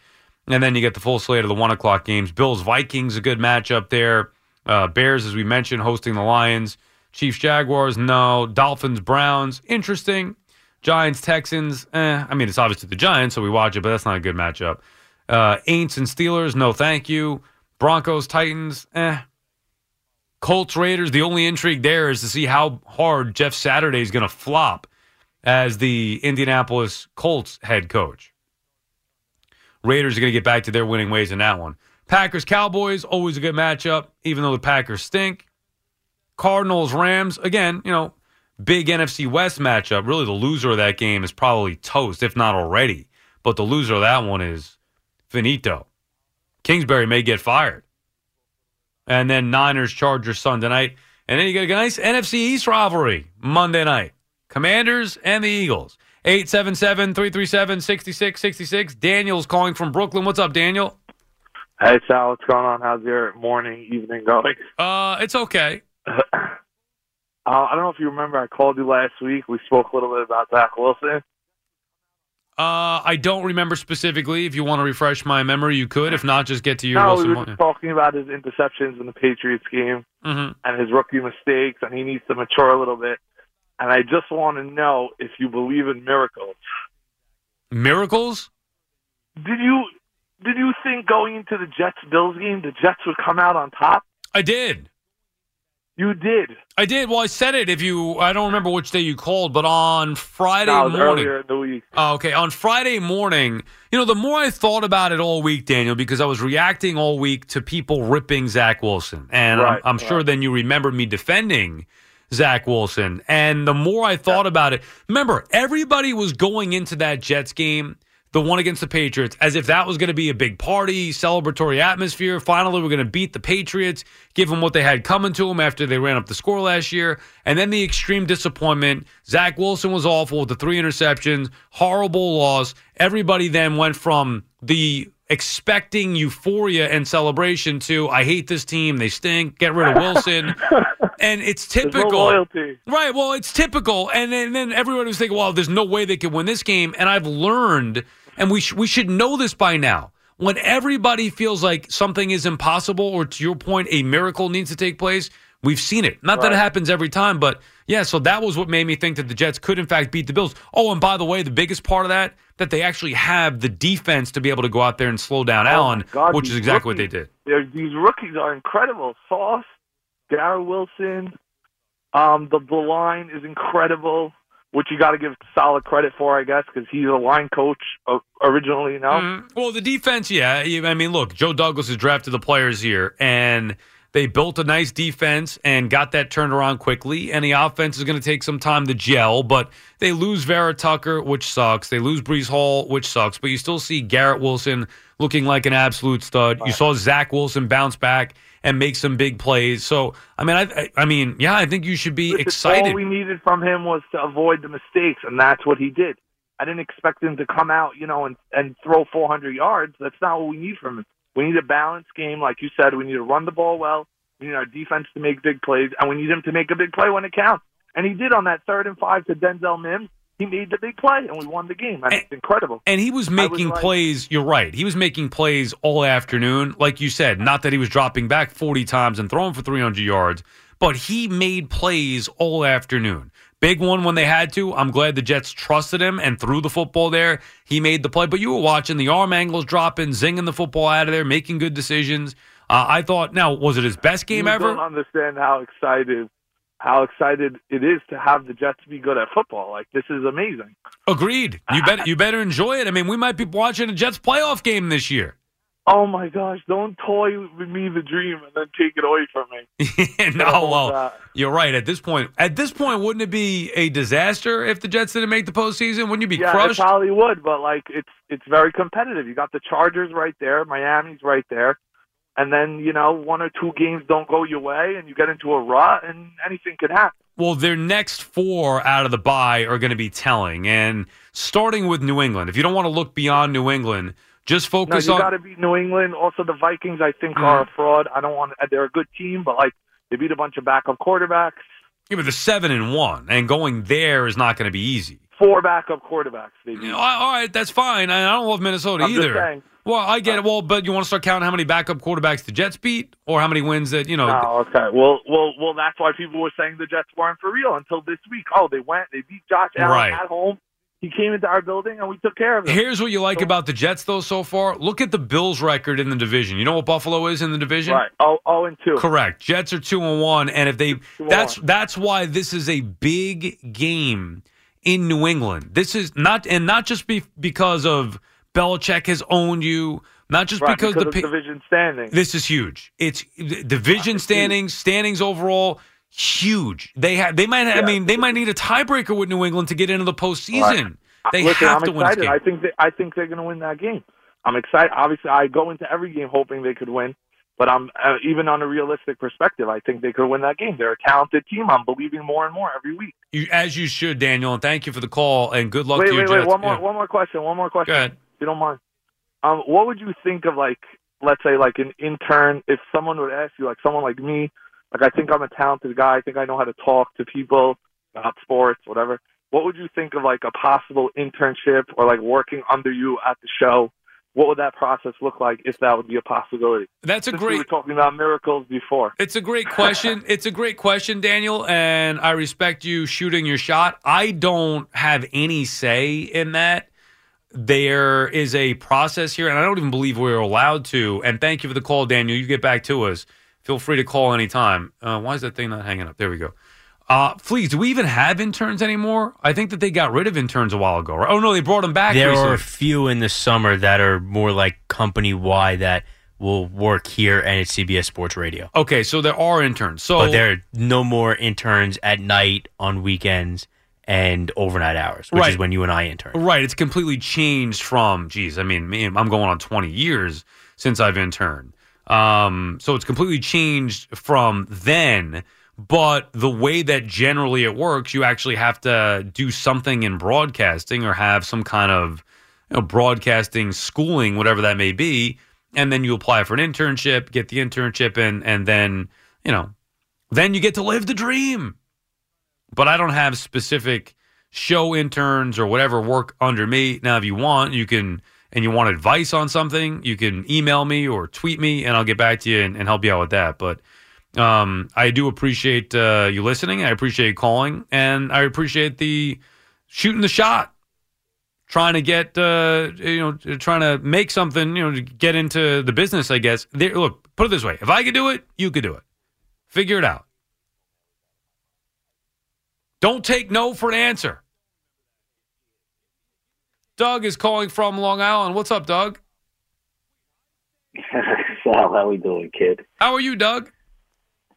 and then you get the full slate of the one o'clock games. Bills Vikings a good matchup there. Uh, Bears, as we mentioned, hosting the Lions. Chiefs Jaguars, no. Dolphins Browns, interesting. Giants Texans, eh. I mean, it's obviously the Giants, so we watch it, but that's not a good matchup. Uh, Aints and Steelers, no, thank you. Broncos Titans, eh. Colts Raiders, the only intrigue there is to see how hard Jeff Saturday is going to flop as the Indianapolis Colts head coach. Raiders are going to get back to their winning ways in that one. Packers Cowboys, always a good matchup, even though the Packers stink. Cardinals Rams, again, you know, big NFC West matchup. Really, the loser of that game is probably toast, if not already. But the loser of that one is finito. Kingsbury may get fired. And then Niners Chargers Sunday night. And then you get a nice NFC East rivalry Monday night. Commanders and the Eagles. 877 337 6666. Daniel's calling from Brooklyn. What's up, Daniel? Hey Sal, what's going on? How's your morning, evening going? Uh, it's okay. Uh, I don't know if you remember, I called you last week. We spoke a little bit about Zach Wilson. Uh, I don't remember specifically. If you want to refresh my memory, you could. If not, just get to your no, Wilson we were just talking about his interceptions in the Patriots game Mhm. and his rookie mistakes, and he needs to mature a little bit. And I just want to know if you believe in miracles. Miracles? Did you did you think going into the Jets Bills game the Jets would come out on top? I did. You did. I did. Well, I said it. If you, I don't remember which day you called, but on Friday No, morning. earlier in the week. Oh, okay. On Friday morning, you know, the more I thought about it all week, Daniel, because I was reacting all week to people ripping Zach Wilson. And Right, I'm, I'm sure then you remember me defending Zach Wilson. And the more I thought about it, remember, everybody was going into that Jets game, the one against the Patriots, as if that was going to be a big party, celebratory atmosphere. Finally, we're going to beat the Patriots, give them what they had coming to them after they ran up the score last year. And then the extreme disappointment. Zach Wilson was awful with the three interceptions, horrible loss. Everybody then went from the expecting euphoria and celebration to I hate this team, they stink, get rid of Wilson. and it's There's no typical. loyalty. Right. Well, it's typical, and then, then everyone was thinking, "Well, there's no way they could win this game." And I've learned, and we sh- we should know this by now. When everybody feels like something is impossible, or to your point, a miracle needs to take place, we've seen it. Not that it happens every time, but yeah. So that was what made me think that the Jets could, in fact, beat the Bills. Oh, and by the way, the biggest part of that that they actually have the defense to be able to go out there and slow down Oh, Allen, God, which is exactly what they did. These rookies are incredible. Sauce, Garrett Wilson, um, the the line is incredible, which you got to give solid credit for, I guess, because he's a line coach uh, originally. You know, Mm, well, the defense, yeah. I mean, look, Joe Douglas has drafted the players here, and they built a nice defense and got that turned around quickly. And the offense is going to take some time to gel, but they lose Vera Tucker, which sucks. They lose Breece Hall, which sucks. But you still see Garrett Wilson looking like an absolute stud. You saw Zach Wilson bounce back and make some big plays. So, I mean, I, I, mean, yeah, I think you should be Listen, excited. All we needed from him was to avoid the mistakes, and that's what he did. I didn't expect him to come out, you know, and and throw 400 yards. That's not what we need from him. We need a balanced game, like you said. We need to run the ball well. We need our defense to make big plays, and we need him to make a big play when it counts. And he did on that third and five to Denzel Mims. He made the big play, and we won the game. That's incredible. And he was making like- plays. You're right. He was making plays all afternoon, like you said. Not that he was dropping back 40 times and throwing for 300 yards, but he made plays all afternoon. Big one when they had to. I'm glad the Jets trusted him and threw the football there. He made the play. But you were watching the arm angles dropping, zinging the football out of there, making good decisions. Uh, I thought, now, was it his best game ever? don't understand how excited how excited it is to have the Jets be good at football. Like this is amazing. Agreed. You better you better enjoy it. I mean, we might be watching a Jets playoff game this year. Oh my gosh! Don't toy with me the dream and then take it away from me. no, well, you're right. At this point, at this point, wouldn't it be a disaster if the Jets didn't make the postseason? Wouldn't you be yeah, crushed? it probably would, but like it's it's very competitive. You got the Chargers right there, Miami's right there, and then you know one or two games don't go your way, and you get into a rut, and anything could happen. Well, their next four out of the bye are going to be telling, and starting with New England. If you don't want to look beyond New England, just focus No, you on. got to beat New England. Also, the Vikings, I think, are a mm-hmm. fraud. I don't want. They're a good team, but like they beat a bunch of backup quarterbacks, Yeah, but the seven and one, and going there is not going to be easy. four backup quarterbacks. They beat. You know, all right, that's fine. I don't love Minnesota I'm either. Well, I get it. Uh, well, but you want to start counting how many backup quarterbacks the Jets beat, or how many wins that you know? Oh, okay. Well, well, well. That's why people were saying the Jets weren't for real until this week. Oh, they went. They beat Josh Allen Right. at home. He came into our building and we took care of him. Here's what you like about the Jets, though, so far. Look at the Bills' record in the division. You know what Buffalo is in the division? right. Oh, oh, and two. Correct. Jets are two and one, and if they that's that's why this is a big game in New England. This is not and not just be, because of Belichick has owned you, not just Right, because, because the division standing. this is huge. It's division standings, standings overall, huge. They have they might I Yeah. mean they might need a tiebreaker with New England to get into the postseason. They Listen, have I'm to win this excited. game. I think they, I think they're going to win that game. I'm excited. Obviously, I go into every game hoping they could win, but I'm uh, even on a realistic perspective. I think they could win that game. They're a talented team. I'm believing more and more every week. You, as you should, Daniel, and thank you for the call and good luck wait, to wait, wait. Jets. One more, Yeah. one more question. One more question. Go ahead. If you don't mind. Um, what would you think of like, let's say, like an intern? If someone would ask you, like someone like me, like I think I'm a talented guy. I think I know how to talk to people about sports, whatever. What would you think of like a possible internship or like working under you at the show? What would that process look like if that would be a possibility? That's a Since we were talking about miracles before. It's a great question. it's a great question, Daniel, and I respect you shooting your shot. I don't have any say in that. There is a process here, and I don't even believe we're allowed to. And thank you for the call, Daniel. You get back to us. Feel free to call anytime. Uh, why is that thing not hanging up? There we go. Uh, please, do we even have interns anymore? I think that they got rid of interns a while ago. Right? Oh no, they brought them back. There recently. are a few in the summer that are more like company wide that will work here and at CBS Sports Radio. okay, so there are interns. So But there are no more interns at night, on weekends, and overnight hours, which is when you and I intern. Right. It's completely changed from, geez, I mean, me, I'm going on 20 years since I've interned. Um, so it's completely changed from then. But the way that generally it works, you actually have to do something in broadcasting or have some kind of you know, broadcasting schooling, whatever that may be, and then you apply for an internship, get the internship, and and then you know, then you get to live the dream. But I don't have specific show interns or whatever work under me. Now, if you want, you can, and you want advice on something, you can email me or tweet me, and I'll get back to you and, and help you out with that. But um, I do appreciate uh, you listening. I appreciate calling, and I appreciate the shooting the shot, trying to get uh, you know, trying to make something, you know, to get into the business. I guess. Look, put it this way: if I could do it, you could do it. Figure it out. Don't take no for an answer. Doug is calling from Long Island. What's up, Doug? Sal, how are we doing, kid? How are you, Doug?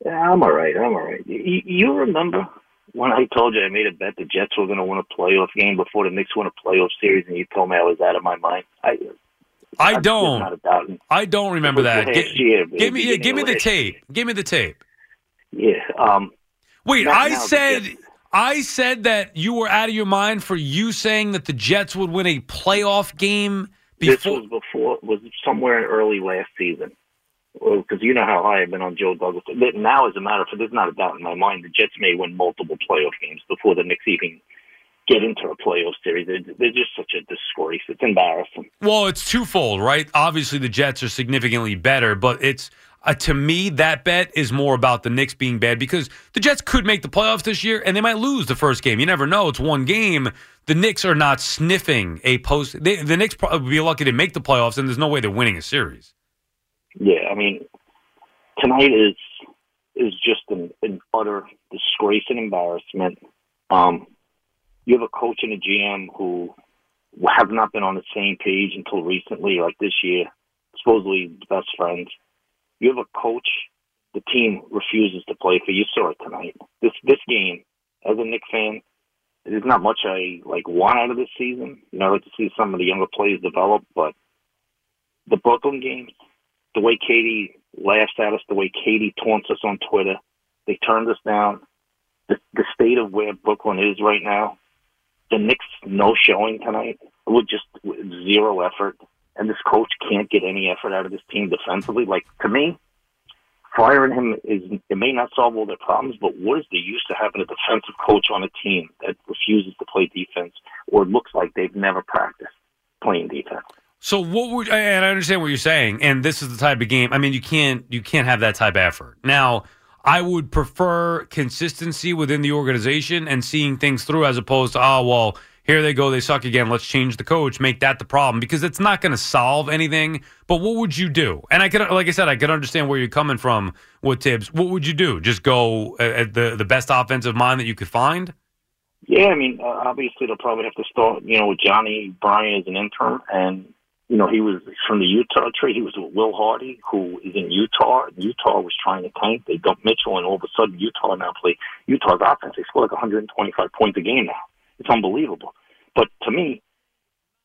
Yeah, I'm all right. I'm all right. You, you remember when I told you I made a bet the Jets were going to win a playoff game before the Knicks won a playoff series, and you told me I was out of my mind? I I I'm don't. Not a doubt. I don't remember that. Gi- year, give me, yeah, give me the tape. Give me the tape. Yeah. Um. Wait, I said Jets- I said that you were out of your mind for you saying that the Jets would win a playoff game This before. was before was somewhere in early last season. Because you know how high I've been on Joe Douglas. Now, as a matter of fact, there's not a doubt in my mind the Jets may win multiple playoff games before the Knicks even get into a playoff series. They're, they're just such a disgrace. It's embarrassing. Well, it's twofold, right? Obviously, the Jets are significantly better, but it's uh, to me that bet is more about the Knicks being bad because the Jets could make the playoffs this year and they might lose the first game. You never know; it's one game. The Knicks are not sniffing a post. They, the Knicks probably would be lucky to make the playoffs, and there's no way they're winning a series. Yeah, I mean, tonight is is just an, an utter disgrace and embarrassment. Um, you have a coach and a GM who have not been on the same page until recently, like this year, supposedly best friends. You have a coach, the team refuses to play for. You saw it tonight. This this game, as a Knick fan, there's not much I like want out of this season. You know, I like to see some of the younger players develop, but the Brooklyn games, the way KD laughs at us, the way KD taunts us on Twitter, they turned us down. The, the state of where Brooklyn is right now, the Knicks no showing tonight with just zero effort, and this coach can't get any effort out of this team defensively. Like to me, firing him is it may not solve all their problems, but what is the use of having a defensive coach on a team that refuses to play defense or looks like they've never practiced playing defense? So what would and I understand what you're saying, and this is the type of game. I mean, you can't you can't have that type of effort. Now, I would prefer consistency within the organization and seeing things through as opposed to oh well, here they go, they suck again. Let's change the coach, make that the problem because it's not going to solve anything. But what would you do? And I could, like I said, I could understand where you're coming from with Thibs. What would you do? Just go uh, at the the best offensive mind that you could find? Yeah, I mean, uh, obviously they'll probably have to start, you know, with Johnnie Bryant as an intern, and you know he was from the Utah trade. He was with Will Hardy, who is in Utah. Utah was trying to tank. They dumped Mitchell, and all of a sudden Utah now play Utah's offense. They score like 125 points a game now. It's unbelievable. But to me,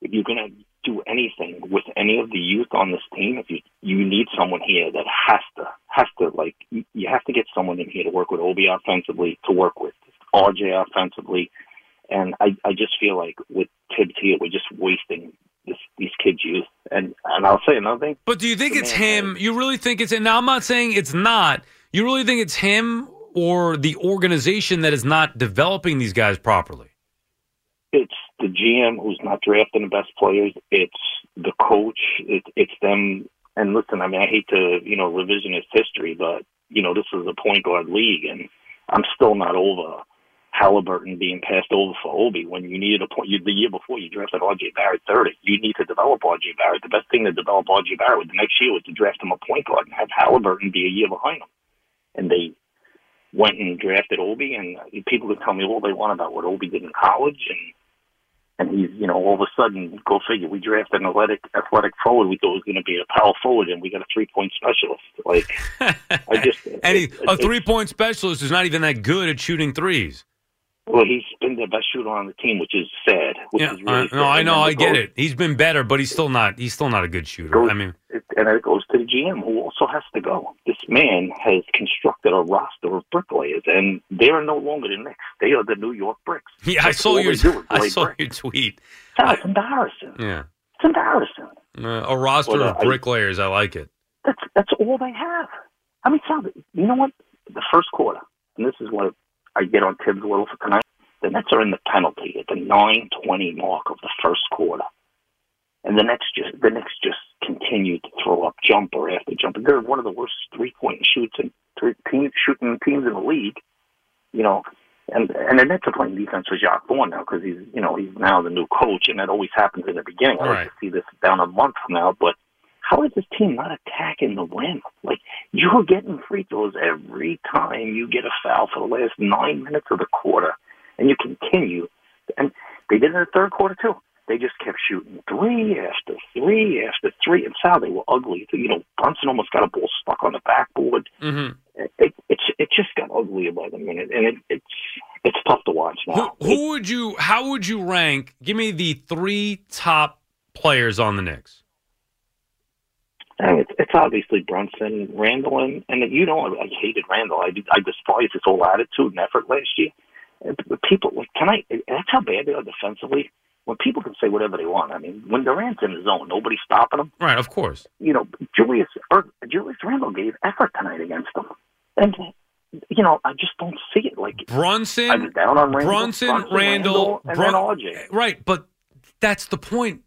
if you're gonna do anything with any of the youth on this team, if you you need someone here that has to has to like you have to get someone in here to work with Obi offensively, to work with RJ offensively, and I I just feel like with Thibs here, we're just wasting this these kids' youth. And and I'll say another thing. But do you think it's him? You really think it's him? Now, I'm not saying it's not. You really think it's him or the organization that is not developing these guys properly? it's the GM who's not drafting the best players. It's the coach. It, it's them. And listen, I mean, I hate to you know revisionist history, but you know this is a point guard league, and I'm still not over Halliburton being passed over for Obi when you needed a point. You, the year before, you drafted R.J. Barrett 30. You need to develop R.J. Barrett. The best thing to develop R.J. Barrett with the next year was to draft him a point guard and have Halliburton be a year behind him. And they went and drafted Obi, and people could tell me all they want about what Obi did in college, and and he's you know all of a sudden go figure we drafted an athletic athletic forward we thought was going to be a power forward, and we got a three point specialist. Like I just And he, it- a three point specialist is not even that good at shooting threes. Well, he's been the best shooter on the team, which is sad. Which Yeah, is really I, sad. no, I know, I it get goes- it. He's been better, but he's still not. He's still not a good shooter. goes- I mean, it- and it goes to the GM, who also has to go. This man has constructed a roster of bricklayers, and they are no longer the Knicks. They are the New York Bricks. yeah, I saw your they do is I saw bricks. your tweet. That's embarrassing. Yeah, it's embarrassing. Uh, a roster Well, of bricklayers. I like it. That's that's all they have. I mean, Sal, you know what? The first quarter, and this is what I get on Thibs a little for tonight. The Nets are in the penalty at the nine twenty mark of the first quarter, and the Nets just the Nets just continue to throw up jumper after jumper. They're one of the worst three point shoots and three team, shooting teams in the league. You know, and and the Nets are playing defense with Jacque Vaughn now because he's you know he's now the new coach, and that always happens in the beginning. I Right. like to see this down a month from now, but how is this team not attacking the rim? Like you're getting free throws every time you get a foul for the last nine minutes of the quarter, and you continue. And they did it in the third quarter too. They just kept shooting three after three after three, and Sal, they were ugly. You know, Brunson almost got a ball stuck on the backboard. hmm It it it just got uglier by the minute, and it, it's it's tough to watch Who, now. who would you? How would you rank? Give me the three top players on the Knicks. And it's, it's obviously Brunson, Randle, and, and you know I hated Randle. I I despised his whole attitude and effort last year. People like I, that's how bad they are defensively. When people can say whatever they want, I mean, when Durant's in his zone, nobody's stopping him. Right, of course. You know, Julius or Julius Randle gave effort tonight against them, and you know I just don't see it. Like Brunson, I was down on Randle, Brunson, Brunson, Randle, and Brun-. Right, but that's the point.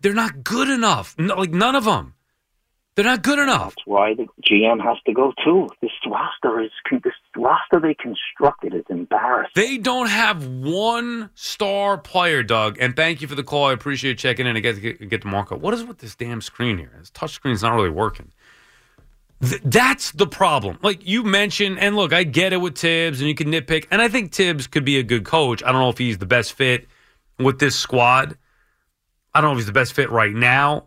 They're not good enough. No, like none of them. They're not good enough. That's why the GM has to go too. This roster is this roster they constructed is embarrassing. They don't have one star player, Doug. And thank you for the call. I appreciate checking in and get get, get to Marco. What is with this damn screen here? This touch screen's not really working. Th- that's the problem. Like you mentioned, and look, I get it with Thibs, and you can nitpick, and I think Thibs could be a good coach. I don't know if he's the best fit with this squad. I don't know if he's the best fit right now.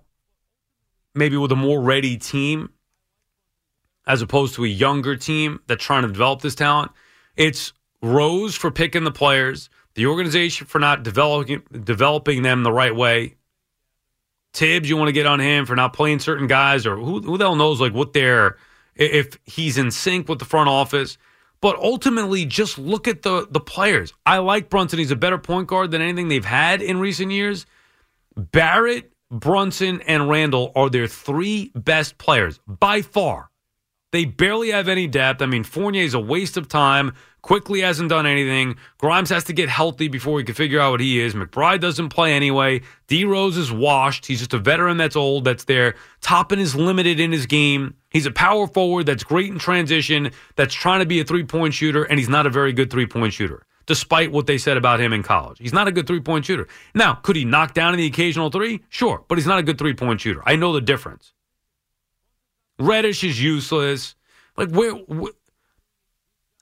Maybe with a more ready team, as opposed to a younger team that's trying to develop this talent. It's Rose for picking the players, the organization for not developing developing them the right way. Thibs, you want to get on him for not playing certain guys, or who, who the hell knows like what they're if he's in sync with the front office. But ultimately, just look at the the players. I like Brunson. He's a better point guard than anything they've had in recent years. Barrett, Brunson, and Randle are their three best players by far. They barely have any depth. I mean, Fournier is a waste of time. Quickley hasn't done anything. Grimes has to get healthy before we can figure out what he is. McBride doesn't play anyway. D Rose is washed. He's just a veteran that's old, that's there. Toppin is limited in his game. He's a power forward that's great in transition, that's trying to be a three point shooter, and he's not a very good three point shooter, despite what they said about him in college. He's not a good three point shooter. Now, could he knock down the occasional three? Sure, but he's not a good three point shooter. I know the difference. Reddish is useless. Like where, wh-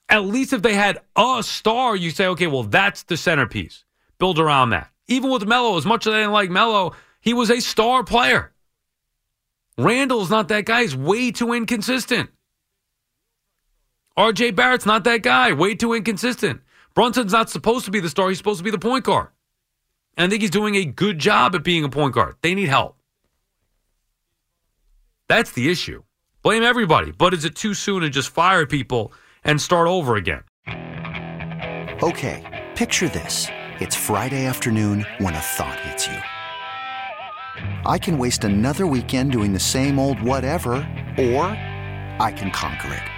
at least if they had a star, you say, okay, well that's the centerpiece. Build around that. Even with Melo, as much as I didn't like Melo, he was a star player. Randle's not that guy. He's way too inconsistent. RJ Barrett's not that guy. Way too inconsistent. Brunson's not supposed to be the star. He's supposed to be the point guard. And I think he's doing a good job at being a point guard. They need help. That's the issue. Blame everybody. But is it too soon to just fire people and start over again? Okay, picture this. It's Friday afternoon when a thought hits you. I can waste another weekend doing the same old whatever, or I can conquer it.